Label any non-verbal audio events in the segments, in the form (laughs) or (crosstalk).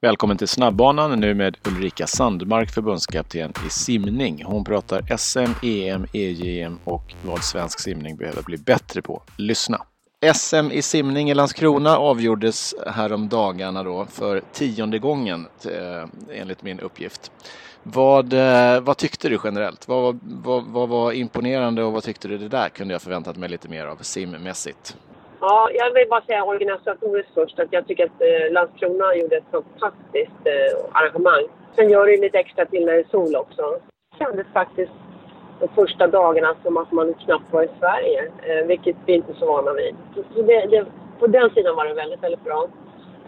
Välkommen till snabbbanan nu med Ulrika Sandmark, förbundskapten i simning. Hon pratar SM, EM, EJM och vad svensk simning behöver bli bättre på. Lyssna! SM i simning i Landskrona avgjordes häromdagarna då för tionde gången eh, enligt min uppgift. Vad, eh, vad tyckte du generellt? Vad, vad, vad var imponerande och vad tyckte du det där kunde jag förväntat mig lite mer av simmässigt? Ja, jag vill bara säga organisatoriskt först att jag tycker att eh, Landskrona gjorde ett fantastiskt eh, arrangemang. Sen gör det lite extra till när det är sol också. Det kändes faktiskt de första dagarna som att man knappt var i Sverige, eh, vilket vi inte är så vana vid. Så det, det, på den sidan var det väldigt, väldigt bra.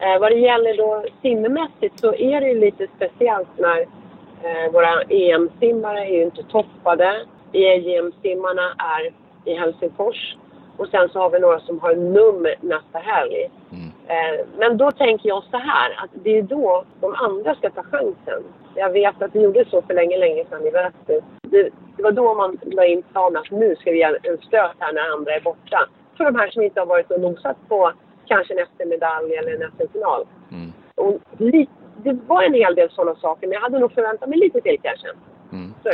Eh, vad det gäller då simmässigt så är det lite speciellt när eh, våra EM-simmare är ju inte toppade. EM-simmarna är i Helsingfors. Och sen så har vi några som har nummer nästa helg. Mm. Eh, men då tänker jag så här, att det är då de andra ska ta chansen. Jag vet att vi gjorde så för länge, länge sedan i Väster. Det, det var då man la in planen att nu ska vi göra en stöt här när andra är borta. För de här som inte har varit och nosat på kanske en SM-medalj eller en SM-final. Mm. Och det var en hel del sådana saker, men jag hade nog förväntat mig lite till kanske. Mm. Så.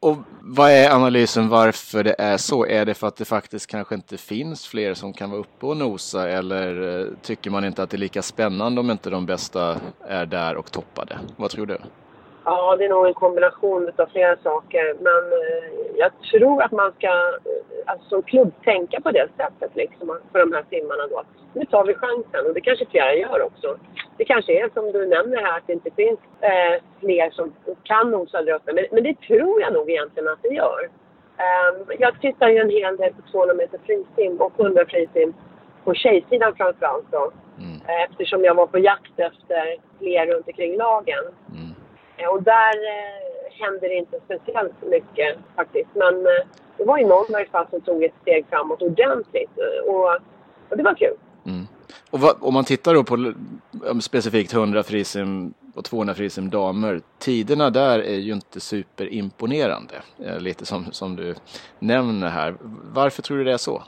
Och vad är analysen varför det är så? Är det för att det faktiskt kanske inte finns fler som kan vara uppe och nosa eller eh, tycker man inte att det är lika spännande om inte de bästa är där och toppade? Vad tror du? Ja, det är nog en kombination av flera saker. Men eh, jag tror att man ska eh, alltså, som klubb tänka på det sättet liksom, för de här simmarna då. Nu tar vi chansen och det kanske flera gör också. Det kanske är som du nämner här att det inte finns eh, fler som kan nosa uppe. Men, men, det tror jag nog egentligen att det gör. Um, jag tittar ju en hel del på 200 meter frisim och 100 frisim på tjejsidan framförallt då. Mm. Eh, eftersom jag var på jakt efter fler runt omkring lagen. Mm. Eh, och där eh, händer det inte speciellt mycket faktiskt. Men eh, det var ju någon i varje fall som tog ett steg framåt ordentligt. Eh, och, och det var kul. Mm. Och vad, om man tittar då på eh, specifikt 100 frisim och 200 frisim damer. Tiderna där är ju inte superimponerande. Eh, lite som, som du nämner här. Varför tror du det är så?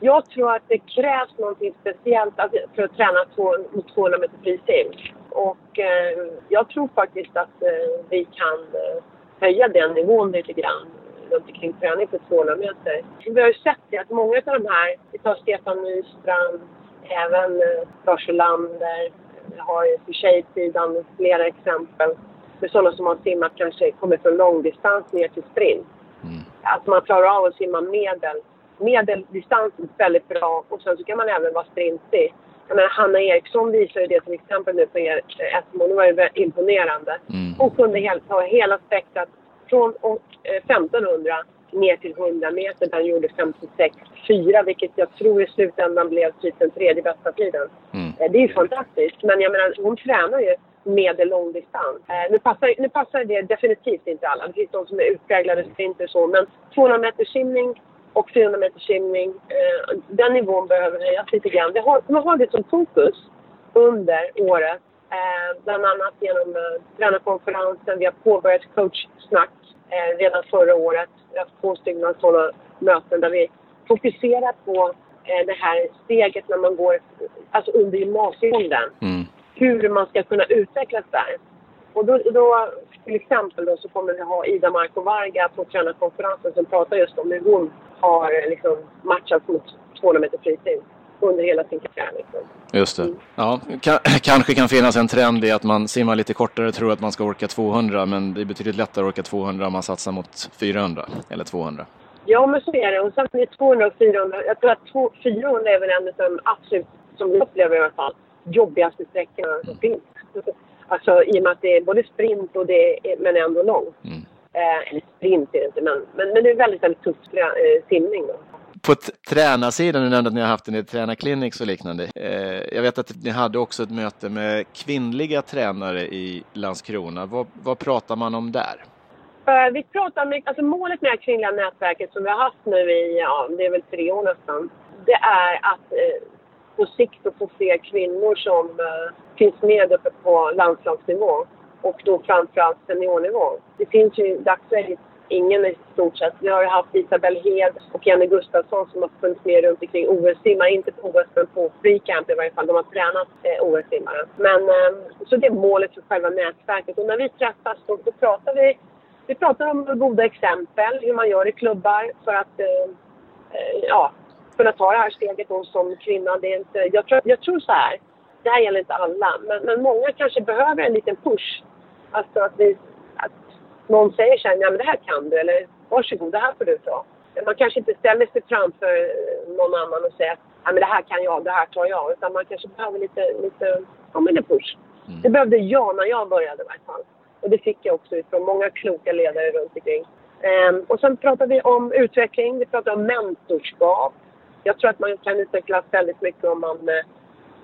Jag tror att det krävs någonting speciellt för att träna mot 200 meter frisim. Och eh, jag tror faktiskt att eh, vi kan eh, höja den nivån lite grann runt omkring träning för 200 meter. Vi har ju sett det att många av de här, vi tar Stefan Nystrand, även Lars Olander, vi har ju för tjejsidan flera exempel med sådana som har simmat kanske kommer från långdistans ner till sprint. Mm. Att man klarar av att simma medel. Medeldistans är väldigt bra och sen så kan man även vara sprintig. Jag menar, Hanna Eriksson visar ju det till exempel nu på er SM och det var ju imponerande. Mm. Hon kunde ta hela spektrat från 1500 eh, ner till 100 meter där hon gjorde 56,4 vilket jag tror i slutändan blev typ den tredje bästa tiden. Mm. Eh, det är ju fantastiskt. Men jag menar, hon tränar ju medel långdistans. Eh, nu, passar, nu passar det definitivt inte alla. Det finns de som är utpräglade sprinter och så. Men 200 meters simning och 400 meters simning, eh, den nivån behöver höjas lite grann. Vi har, vi har det som fokus under året. Eh, bland annat genom eh, tränarkonferensen. Vi har påbörjat coachsnack eh, redan förra året. Vi har haft två stycken sådana möten där vi fokuserar på eh, det här steget när man går alltså under gymnasieåldern. Mm. Hur man ska kunna utvecklas där. Och då, då, till exempel då, så kommer vi ha Ida Marko Varga på tränarkonferensen som pratar just om hur hon har liksom, matchat mot 200 meter frisim under hela sin karriär. Liksom. Just det. Ja, (clears throat) kanske kan finnas en trend i att man simmar lite kortare och tror att man ska orka 200 men det är betydligt lättare att orka 200 om man satsar mot 400 eller 200. Ja, men så är det. Och sen är 200 och 400. Jag tror att 400 är väl en av de absolut, som jag upplever i alla fall, jobbigaste sträckorna som mm. finns. Alltså i och med att det är både sprint och det är, men ändå långt. Mm. Eh, eller sprint är det inte, men, men, men det är väldigt, väldigt tuff eh, simning. Då på tränarsidan, du nämnde att ni har haft en del tränarkliniks och liknande. Eh, jag vet att ni hade också ett möte med kvinnliga tränare i Landskrona. Vad, vad pratar man om där? Uh, vi pratar mycket, alltså målet med det kvinnliga nätverket som vi har haft nu i, ja, det är väl tre år nästan. Det är att uh, på sikt att få fler kvinnor som eh, finns med uppe på landslagsnivå och då framförallt seniornivå. Det finns ju i dagsläget ingen i stort sett. Vi har haft Isabel Hed och Jenny Gustafsson som har funnits med runt omkring OS-simmare. Inte på OS, men på free camp i varje fall. De har tränat eh, OS-simmare. Men, eh, så det är målet för själva nätverket. Och när vi träffas då, då pratar vi vi pratar om goda exempel, hur man gör i klubbar för att eh, eh ja, kunna ta det här steget då som kvinna. Det är inte, jag, tror, jag tror så här, det här gäller inte alla, men, men många kanske behöver en liten push. Alltså att, vi, att någon säger så här, ja men det här kan du, eller varsågod, det här får du ta. Man kanske inte ställer sig framför någon annan och säger ja men det här kan jag, det här tar jag. Utan man kanske behöver lite, lite ja men en push. Mm. Det behövde jag när jag började i varje fall. Och det fick jag också från många kloka ledare runt omkring. Um, och sen pratar vi om utveckling, vi pratar om mentorskap. Jag tror att man kan utvecklas väldigt mycket om man eh,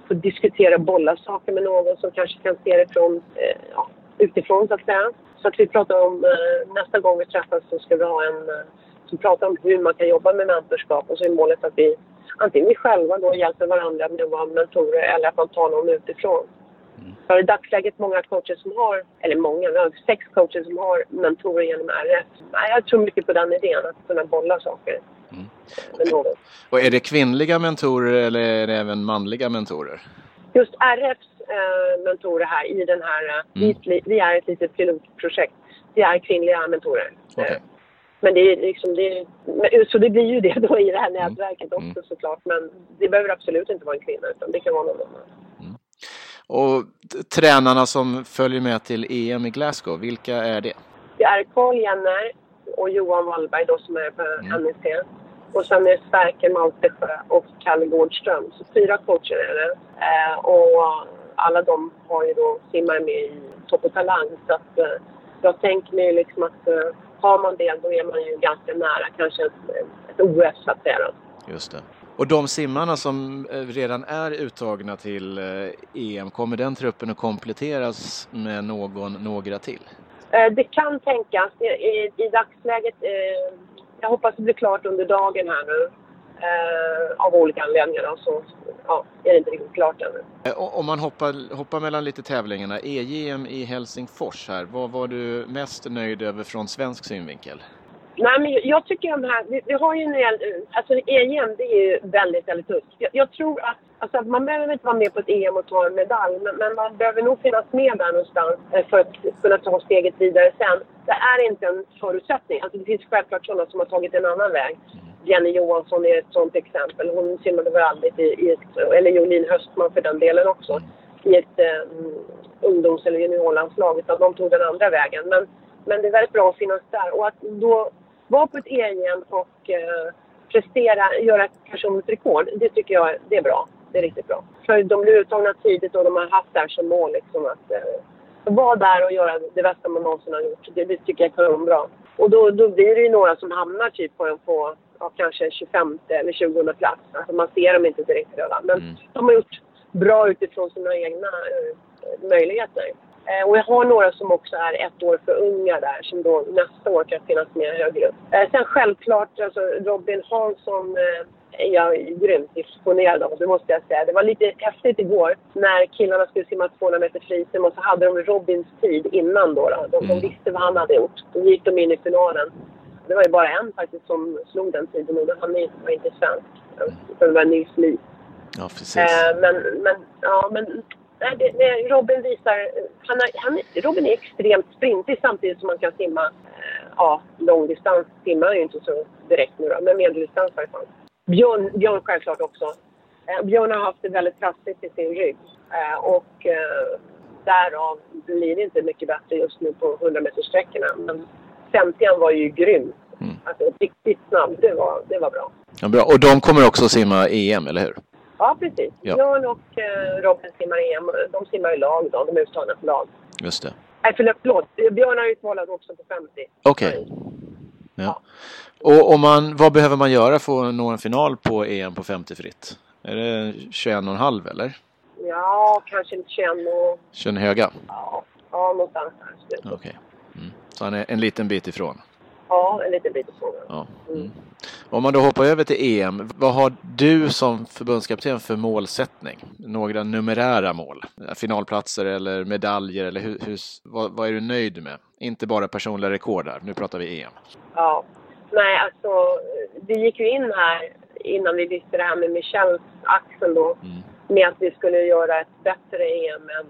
får diskutera och bolla saker med någon som kanske kan se det från, eh, ja, utifrån så att säga. Så att vi pratar om, eh, nästa gång vi träffas så ska vi ha en som pratar om hur man kan jobba med mentorskap och så är målet att vi antingen vi själva då hjälper varandra med att vara mentorer eller att man tar någon utifrån. Mm. För i dagsläget många coacher som har, eller många, vi har sex coacher som har mentorer genom RF. Jag tror mycket på den idén, att kunna bolla saker. Och är det kvinnliga mentorer eller är det även manliga mentorer? Just RFs eh, mentorer här i den här, eh, mm. vi, vi, är ett litet pilotprojekt. Vi är kvinnliga mentorer. Okay. Eh, men det är liksom, det så det blir ju det då i det här mm. nätverket mm. också såklart. Men det behöver absolut inte vara en kvinna utan det kan vara någon annan. Mm. Och tränarna som följer med till EM i Glasgow, vilka är det? Det är Carl Jenner och Johan Wallberg då som är på mm. NEC. Och sen är det Sverker Maltesjö och Kalle Gårdström. Så fyra coacher är det. Eh, och alla de har ju då simmar med i Topp och Talang. Så att, eh, jag tänker mig liksom att eh, har man det då är man ju ganska nära kanske ett, ett OS så att säga. Just det. Och de simmarna som eh, redan är uttagna till EM, eh, e kommer den truppen att kompletteras med någon, några till? Eh, det kan tänkas. I, i dagsläget, jag hoppas det blir klart under dagen här nu. av olika anledningar så ja, är det inte riktigt klart ännu. Om man hoppar, hoppar mellan lite tävlingarna, EJM i Helsingfors här, vad var du mest nöjd över från svensk synvinkel? Nej, men jag tycker de här, vi, vi har ju en alltså EM det är ju väldigt, väldigt tufft. Jag, jag, tror att, alltså man behöver inte vara med på ett EM och ta en medalj, men, men, man behöver nog finnas med där någonstans eh, för att kunna ta steget vidare sen. Det är inte en förutsättning. Alltså det finns självklart sådana som har tagit en annan väg. Jenny Johansson är ett sådant exempel. Hon simmade väl aldrig i, i ett, eller Jolin Höstman för den delen också, i ett eh, ungdoms eller juniorlandslag. Utan de tog den andra vägen. Men, men det är väldigt bra att finnas där. Och att då vara på ett EM och eh, prestera, göra ett personligt rekord, det tycker jag det är bra. Det är riktigt bra. För de blir uttagna tidigt och de har haft det här som mål liksom att eh, vara där och göra det bästa man någonsin har gjort. Det, det tycker jag är bra. Och då, då blir det ju några som hamnar typ på, på ja, kanske 25 eller 20 plats. Alltså man ser dem inte direkt redan. Men mm. de har gjort bra utifrån sina egna eh, möjligheter. Eh, och jag har några som också är ett år för unga där som då nästa år kan finnas med högre upp. Eh, sen självklart, alltså Robin Hansson eh, är jag grymt imponerad av, det måste jag säga. Det var lite häftigt igår när killarna skulle simma 200 meter frisim och så hade de Robins tid innan då. då. De, mm. de visste vad han hade gjort. Då gick de in i finalen. Det var ju bara en faktiskt som slog den tiden och han var inte svensk. Utan det var Nils Lee. Ja, precis. men, men, ja, men nej, det, det, Robin visar... Han, är, han, Robin är extremt sprintig samtidigt som han kan simma. Eh, ja, långdistans simmar ju inte så direkt nu då, men medeldistans i alla fall. Björn, Björn självklart också. Eh, Björn har haft det väldigt trassligt i sin rygg. Eh, och eh, därav blir det inte mycket bättre just nu på 100 meterssträckorna. Men 50 var ju grym. Mm. Alltså riktigt snabb, det var, det var bra. Ja, bra. Och de kommer också simma EM, eller hur? Ja, precis. Ja. Björn och eh, Robin simmar EM. De simmar i lag då. De är uttagna för lag. Just det. Nej, förlåt. Björn har utmålat också på 50. Okej. Okay. Ja. Och om man, vad behöver man göra för att nå en final på EM på 50 fritt? Är det 21,5 eller? Ja, kanske 21 och... 21 höga? Ja, ja någonstans där. Okej. Okay. Mm. Så han är en liten bit ifrån? Ja, en liten bit ifrån. Ja. Mm. Om man då hoppar över till EM, vad har du som förbundskapten för målsättning? Några numerära mål? Finalplatser eller medaljer eller hur, hur, vad, vad, är du nöjd med? Inte bara personliga rekord här, nu pratar vi EM. Ja, nej alltså vi gick ju in här innan vi visste det här med Michels axel då. Mm. Med att vi skulle göra ett bättre EM än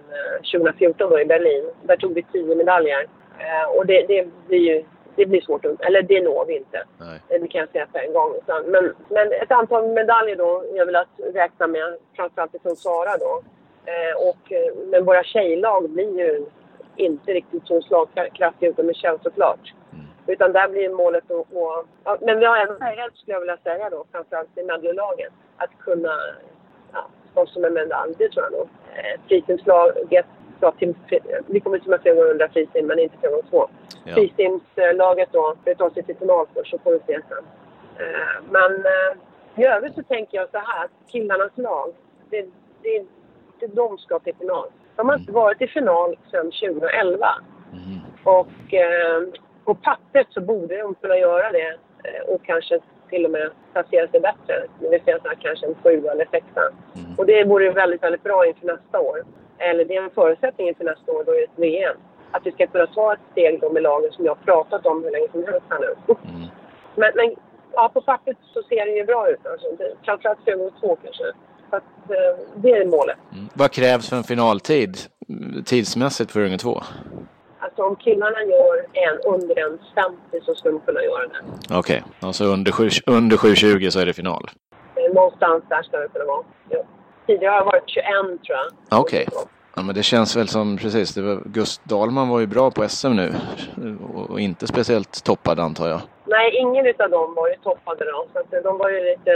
2014 eh, då i Berlin. Där tog vi tio medaljer. Eh, och det, det blir ju det blir svårt att, eller det når vi inte. Nej. Det kan jag säga på en gång. Men, men ett antal medaljer då, jag vill att räkna med, framförallt ifrån Sara då. Eh, och, men våra tjejlag blir ju inte riktigt så slagkraftiga utom Michelle såklart. Mm. Utan där blir målet att. Ja, men vi har även möjlighet, skulle jag vilja säga då, framförallt i medaljlaget, att kunna ja, slåss om en medalj. Det tror jag nog. Eh, Fritidslaget ska till... Vi kommer simma 400 frisim, men inte 402. Ja. Frisimslaget då, det tar sig till final först, så får vi se sen. Eh, men eh, i övrigt så tänker jag så här, killarnas lag, det, det, det, de ska till final. De har inte mm. varit i final sedan 2011. Mm. Och eh, på pappret så borde de kunna göra det och kanske till och med placera sig bättre. Det vill säga så här, kanske en sjua eller sexa. Mm. Och det vore väldigt, väldigt bra inför nästa år. Eller det är en förutsättning inför nästa år, då är det ett VM. Att vi ska kunna ta ett steg då med lagen som jag har pratat om hur länge som helst här nu. Mm. Men, men ja, på pappret så ser det ju bra ut. Alltså. Framförallt 2002 kanske. Så att, eh, det är målet. Mm. Vad krävs för en finaltid tidsmässigt för Unge 2? Alltså om killarna gör en under en 50 så ska de kunna göra det. Okej, okay. alltså under, 7, under 7.20 så är det final? Någonstans där ska det kunna vara. Ja. Tidigare har det varit 21 tror jag. Okej. Okay. Ja, men det känns väl som precis. Det var, Gust Dahlman var ju bra på SM nu och inte speciellt toppad antar jag. Nej, ingen av dem var ju toppade då. Så att de var ju lite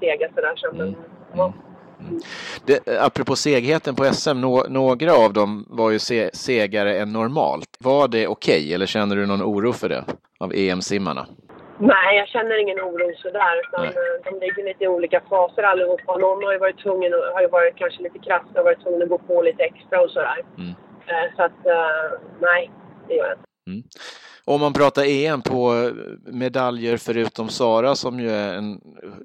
sega sådär. Så, mm. ja. Mm. Det, apropå segheten på SM, no, några av dem var ju se, segare än normalt. Var det okej okay, eller känner du någon oro för det av EM-simmarna? Nej, jag känner ingen oro sådär. Utan nej. Eh, de ligger lite i olika faser allihopa. Någon har ju varit tvungen, har ju varit kanske lite krass och varit tvungen att gå på lite extra och sådär. Mm. Eh, så att, uh, nej, det gör jag inte. Mm. Om man pratar EM på medaljer förutom Sara som ju är en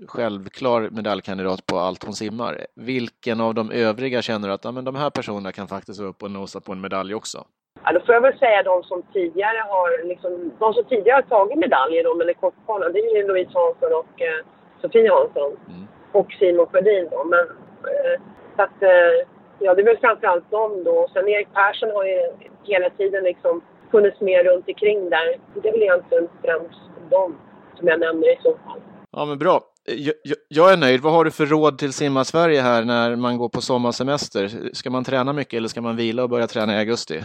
självklar medaljkandidat på allt hon simmar. Vilken av de övriga känner du att ja, men de här personerna kan faktiskt vara uppe och nosa på en medalj också? Ja, då får jag väl säga de som tidigare har, liksom, de som tidigare har tagit medaljer då, med kortbana. Det är ju Louise Hansson och eh, Sofie Hansson. Mm. Och Simon Sjödin då. Men, eh, så att, eh, ja, det är väl framförallt dem då. Sen Erik Persson har ju hela tiden liksom funnits med runt omkring där. Det är väl egentligen främst de som jag nämner i så fall. Ja, men bra. Jag, jag, är nöjd. Vad har du för råd till Simma Sverige här när man går på sommarsemester? Ska man träna mycket eller ska man vila och börja träna i augusti?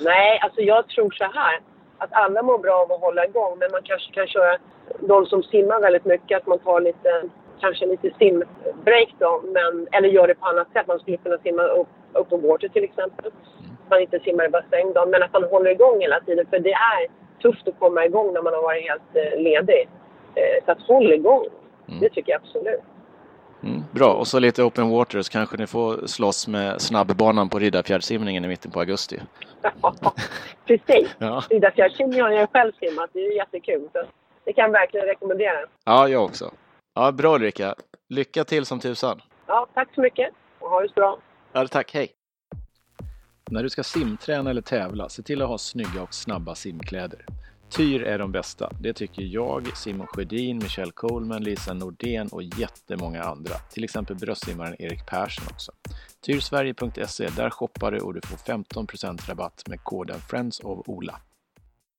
Nej, alltså jag tror så här. Att alla mår bra av att hålla igång, men man kanske kan köra, de som simmar väldigt mycket, att man tar lite, kanske lite simbreak då, men, eller gör det på annat sätt. Man skulle kunna simma upp, upp på water till exempel. Att man inte simmar i bassäng då, men att man håller igång hela tiden. För det är tufft att komma igång när man har varit helt eh, ledig. Eh, så att håll igång, mm. det tycker jag absolut. Mm, bra, och så lite open water så kanske ni får slåss med snabbbanan på Riddarfjärdssimningen i mitten på augusti. Ja, (laughs) precis. ja. Riddarfjärdssimningen har jag själv simmat, det är jättekul. Så det kan jag verkligen rekommendera. Ja, jag också. Ja, bra Ulrika. Lycka till som tusan. Ja, tack så mycket och ha det så bra. Ja, tack. Hej. När du ska simträna eller tävla, se till att ha snygga och snabba simkläder. Tyr är de bästa. Det tycker jag, Simon Sjödin, Michelle Coleman, Lisa Nordén och jättemånga andra. Till exempel bröstsimmaren Erik Persson också. Tyrsverige.se, där shoppar du och du får 15% rabatt med koden Friends of Ola.